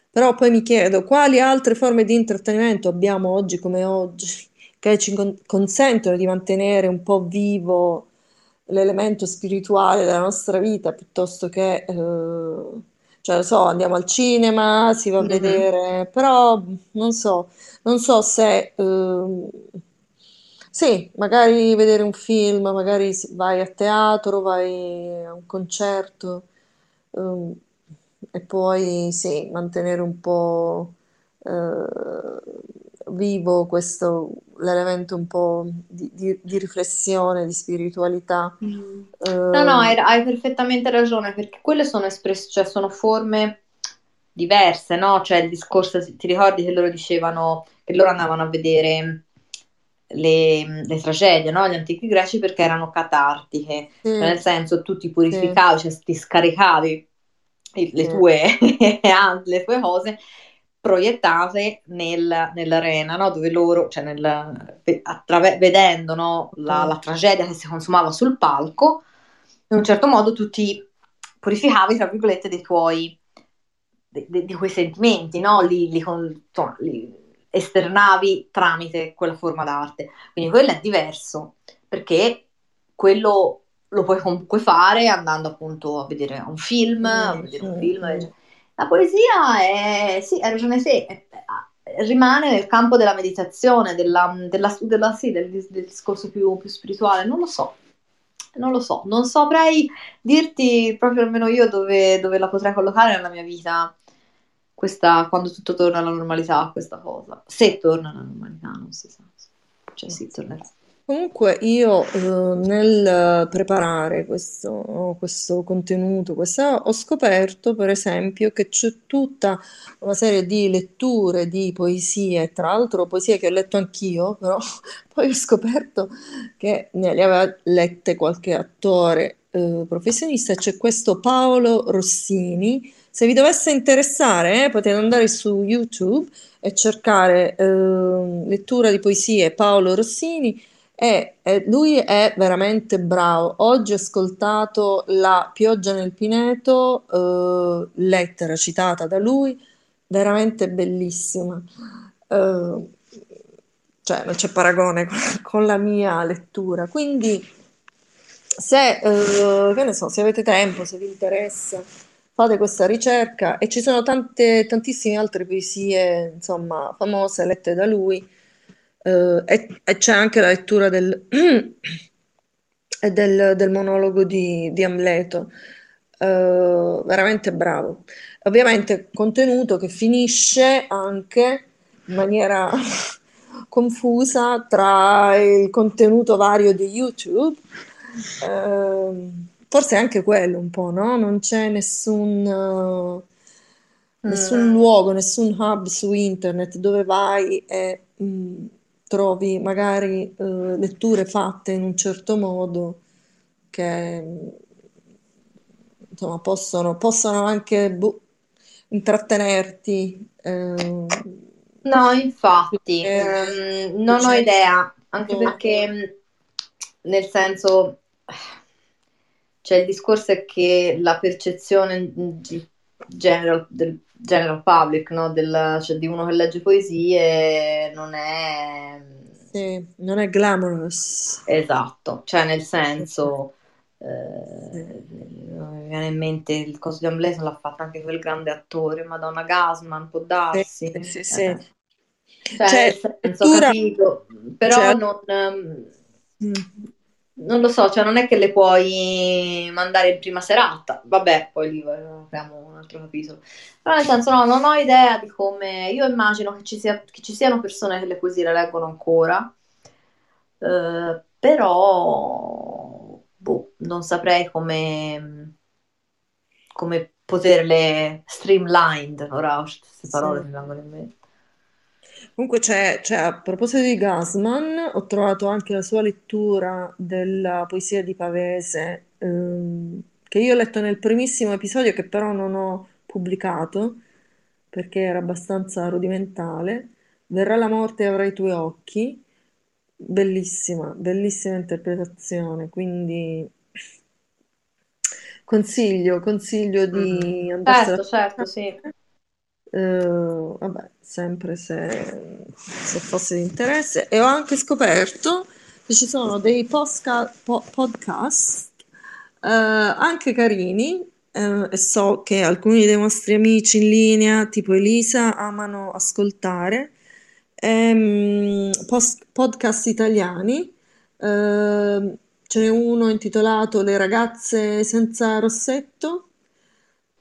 però poi mi chiedo quali altre forme di intrattenimento abbiamo oggi come oggi che ci con- consentono di mantenere un po' vivo l'elemento spirituale della nostra vita piuttosto che, eh, cioè, so, andiamo al cinema, si va a mm-hmm. vedere, però non so, non so se, eh, sì, magari vedere un film, magari vai a teatro, vai a un concerto eh, e poi sì, mantenere un po' eh, vivo questo l'elemento un po' di, di, di riflessione, di spiritualità.
Mm. No, no, hai, hai, perfettamente ragione, perché quelle sono espresse, cioè sono forme diverse, no? Cioè il discorso, ti ricordi che loro dicevano che loro andavano a vedere le, le tragedie, no? Gli antichi greci perché erano catartiche, mm. nel senso tu ti purificavi, cioè ti scaricavi le tue, le tue cose proiettate nel, nell'arena, no? dove loro, cioè nel, attraver- vedendo no? la, mm. la, tragedia che si consumava sul palco, in un certo modo tu ti purificavi, tra virgolette, dei tuoi, de, de, di quei sentimenti, no? li, li, insomma, li esternavi tramite quella forma d'arte. Quindi quello è diverso, perché quello lo puoi comunque fare andando appunto a vedere un film, a vedere un film. La poesia è, sì, hai ragione te, rimane nel campo della meditazione, della, della, della, sì, del, del, discorso più, più spirituale, non lo so non lo so, non saprei dirti proprio almeno io dove, dove, la potrei collocare nella mia vita, questa, quando tutto torna alla normalità, questa cosa. Se torna alla normalità, non si sa. Cioè sì, tornerà.
Comunque io eh, nel preparare questo, questo contenuto, questa, ho scoperto per esempio che c'è tutta una serie di letture di poesie, tra l'altro poesie che ho letto anch'io, però poi ho scoperto che ne aveva lette qualche attore eh, professionista, c'è questo Paolo Rossini. Se vi dovesse interessare, eh, potete andare su YouTube e cercare eh, lettura di poesie Paolo Rossini e, e lui è veramente bravo. Oggi ho ascoltato La pioggia nel pineto, eh, lettera citata da lui, veramente bellissima. Eh, cioè non c'è paragone con, con la mia lettura. Quindi se, eh, che ne so, se avete tempo, se vi interessa, fate questa ricerca e ci sono tante, tantissime altre poesie, insomma, famose lette da lui eh, e, e c'è anche la lettura del, del, del monologo di, di Amleto, eh, veramente bravo. Ovviamente contenuto che finisce anche in maniera confusa tra il contenuto vario di YouTube. Eh, forse anche quello un po', no? Non c'è nessun, uh, nessun mm. luogo, nessun hub su internet dove vai e mh, mm, trovi magari eh, letture fatte in un certo modo che insomma possono, possono anche bu- intrattenerti.
Eh, no, infatti, eh, non ho idea, anche perché mm, nel senso cioè il discorso è che la percezione di general, del general public, no? Del, cioè di uno che legge poesie, non è...
Sì, non è glamorous.
Esatto, cioè nel senso... Eh, mi viene in mente il coso di Amblese l'ha fatto anche quel grande attore Madonna Gasman può darsi
sì, sì, sì.
Eh. Cioè, cioè, senso, lettura... capito però cioè... non, mm. Non lo so, cioè non è che le puoi mandare in prima serata, vabbè, poi lì apriamo un altro capitolo. Però nel senso, no, non ho idea di come... Io immagino che ci, sia, che ci siano persone che le poesie le leggono ancora, eh, però boh, non saprei come, come poterle streamlined, ora queste parole sì. mi vengono in mente.
Comunque c'è, c'è- a proposito di Gassman, ho trovato anche la sua lettura della poesia di Pavese, ehm, che io ho letto nel primissimo episodio, che però non ho pubblicato, perché era abbastanza rudimentale. Verrà la morte e avrai i tuoi occhi. Bellissima, bellissima interpretazione, quindi consiglio, consiglio di
Mm. andarsela Certo, certo, sì.
Eh, vabbè, sempre se, se fosse di interesse. E ho anche scoperto che ci sono dei posca- po- podcast eh, anche carini. eh, e so che alcuni dei nostri amici in linea, tipo Elisa, amano ascoltare. ehm, post- podcast italiani. Ce n'è uno intitolato Le ragazze senza rossetto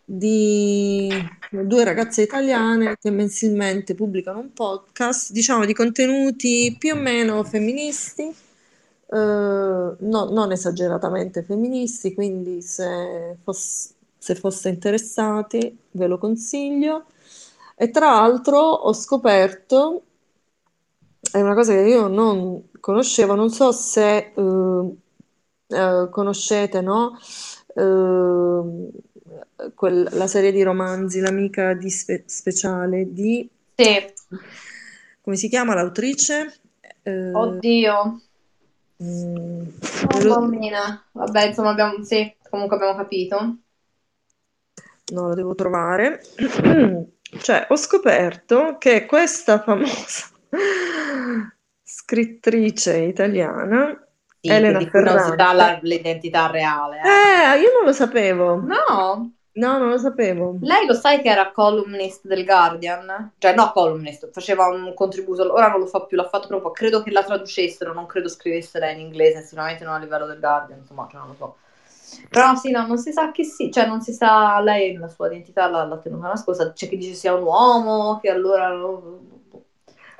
di due ragazze italiane che mensilmente pubblicano un podcast, diciamo, di contenuti più o meno femministi, eh, no- non esageratamente femministi, quindi se, foss- se foste interessati ve lo consiglio. E tra l'altro ho scoperto, è una cosa che io non conoscevo, non so se eh, eh, conoscete, no? Eh, quel- la serie di romanzi, L'amica di Spe- speciale di...
Sì.
Come si chiama l'autrice?
Eh, Oddio. Mm, oh, bambina. Vabbè, insomma, abbiamo, sì, comunque abbiamo capito.
No, lo devo trovare. Cioè, ho scoperto che questa famosa scrittrice italiana,
Elena Ferrante, non si dà la, l'identità reale.
Eh. eh, io non lo sapevo.
No.
No, non lo sapevo.
Lei lo sai che era columnist del Guardian? Cioè, no, columnist, faceva un contributo, ora non lo fa più, l'ha fatto proprio, credo che la traducessero, non credo scrivesse lei in inglese, sicuramente non a livello del Guardian, insomma, cioè non lo so. Però sì, no, non si sa chi sì, cioè non si sa, lei la sua identità l'ha, l'ha tenuta nascosta, c'è chi dice sia un uomo, che allora...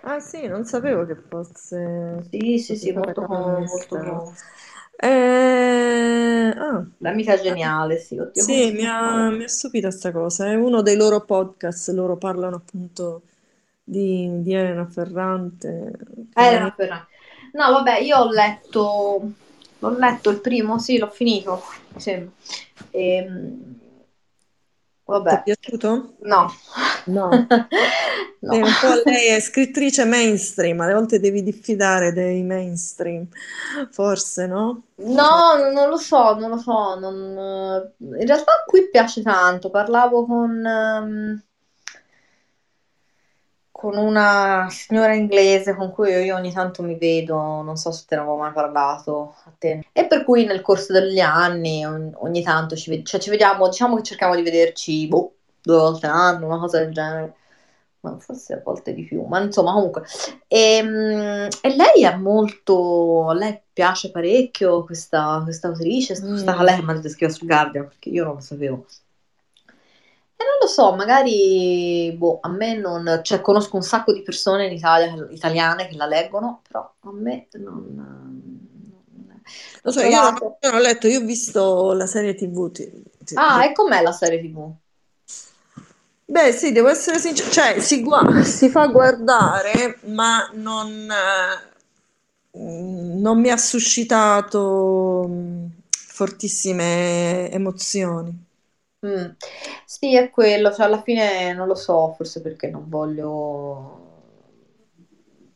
Ah sì, non sapevo che fosse...
Sì, sì, sì, molto, molto...
Eh... Ah.
L'amica geniale, sì. Oddio,
sì, mi ha, mi ha stupita sta cosa. È uno dei loro podcast, loro parlano appunto di, di Elena Ferrante.
Elena Ferrante. No, vabbè, io ho letto, l'ho letto il primo, sì, l'ho finito. Sì. E, ehm, Vabbè.
Ti è piaciuto?
No.
No. no. un po' lei è scrittrice mainstream, alle volte devi diffidare dei mainstream, forse, no?
No, non lo so, non lo so. Non... In realtà qui piace tanto. Parlavo con... Um con una signora inglese con cui io ogni tanto mi vedo, non so se te ne avevo mai parlato a te. E per cui nel corso degli anni ogni, tanto ci, ved- cioè ci, vediamo, diciamo che cerchiamo di vederci boh, due volte l'anno, una cosa del genere. Ma forse a volte di più, ma insomma comunque. E, ehm, e lei è molto, a lei piace parecchio questa, questa autrice, mm. questa, lei mi ha scrive sul Guardian, perché io non lo sapevo. E non lo so, magari, boh, a me non... Cioè, conosco un sacco di persone in Italia, italiane che la leggono, però a me non... non
lo so, io non, ho letto, io ho visto la serie TV.
Ah, e com'è la serie TV?
Beh, sì, devo essere sincero, cioè si, gua- si fa guardare, ma non, non mi ha suscitato fortissime emozioni.
Mm. Sì, è quello, cioè alla fine non lo so, forse perché non voglio...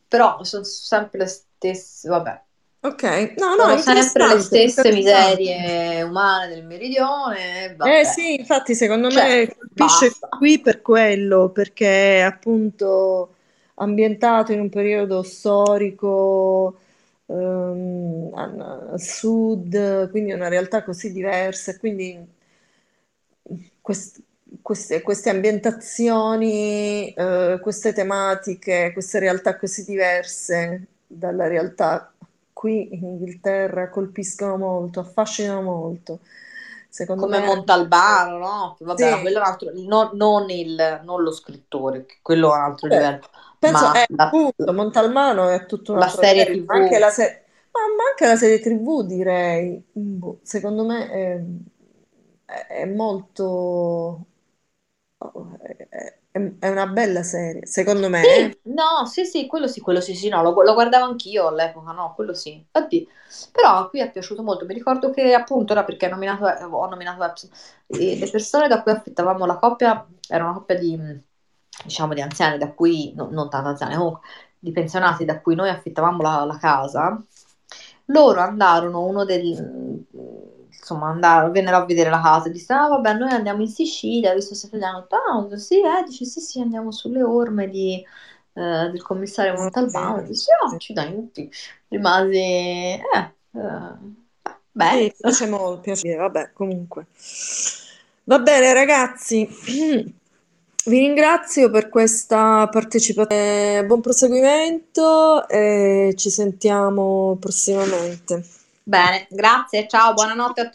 Però sono sempre le stesse, vabbè,
Ok, no, no,
sono sempre le stesse miserie umane del meridione, vabbè.
Eh sì, infatti secondo
Cioè,
me colpisce
basta.
qui per quello, perché è appunto ambientato in un periodo storico ehm, al sud, quindi una realtà così diversa, e quindi quest- queste, queste ambientazioni, eh, queste tematiche, queste realtà così diverse dalla realtà qui in Inghilterra colpiscono molto, affascinano molto. Secondo
Come
me,
Montalbano, no? Vabbè,
sì,
quello è un altro, non, non il, non lo scrittore, quello è un altro
Beh,
livello,
penso,
ma
eh,
la,
appunto, Montalmano è tutto un
la
altro
serie
ma anche
TV.
la, se- ma ma anche la serie TV direi, Boh, secondo me è, è- molto, è, una bella serie, secondo me. eh.
Sì, no, sì, sì, quello sì, quello sì, sì, no, lo, lo guardavo anch'io all'epoca, no, quello sì. Infatti, però qui è piaciuto molto. Mi ricordo che appunto era perché ho nominato, ho nominato le persone da cui affittavamo la coppia era una coppia di, diciamo, di anziani, da cui, no- non tanto anziani, comunque, di pensionati da cui noi affittavamo la, la casa. Loro andarono, uno del, insomma, andarono, vennero a vedere la casa e disse, ah vabbè, noi andiamo in Sicilia, visto se italiano, ah, sì, eh, dice, sì, sì, andiamo sulle orme di, eh, del commissario Montalbano,
sì,
dice, ah, accidenti, rimasi, eh, eh, beh,
Sì, piace molto, piace, vabbè, comunque. Va bene, ragazzi, vi ringrazio per questa partecipazione. Buon proseguimento e ci sentiamo prossimamente.
Bene, grazie, ciao, buonanotte a tutti.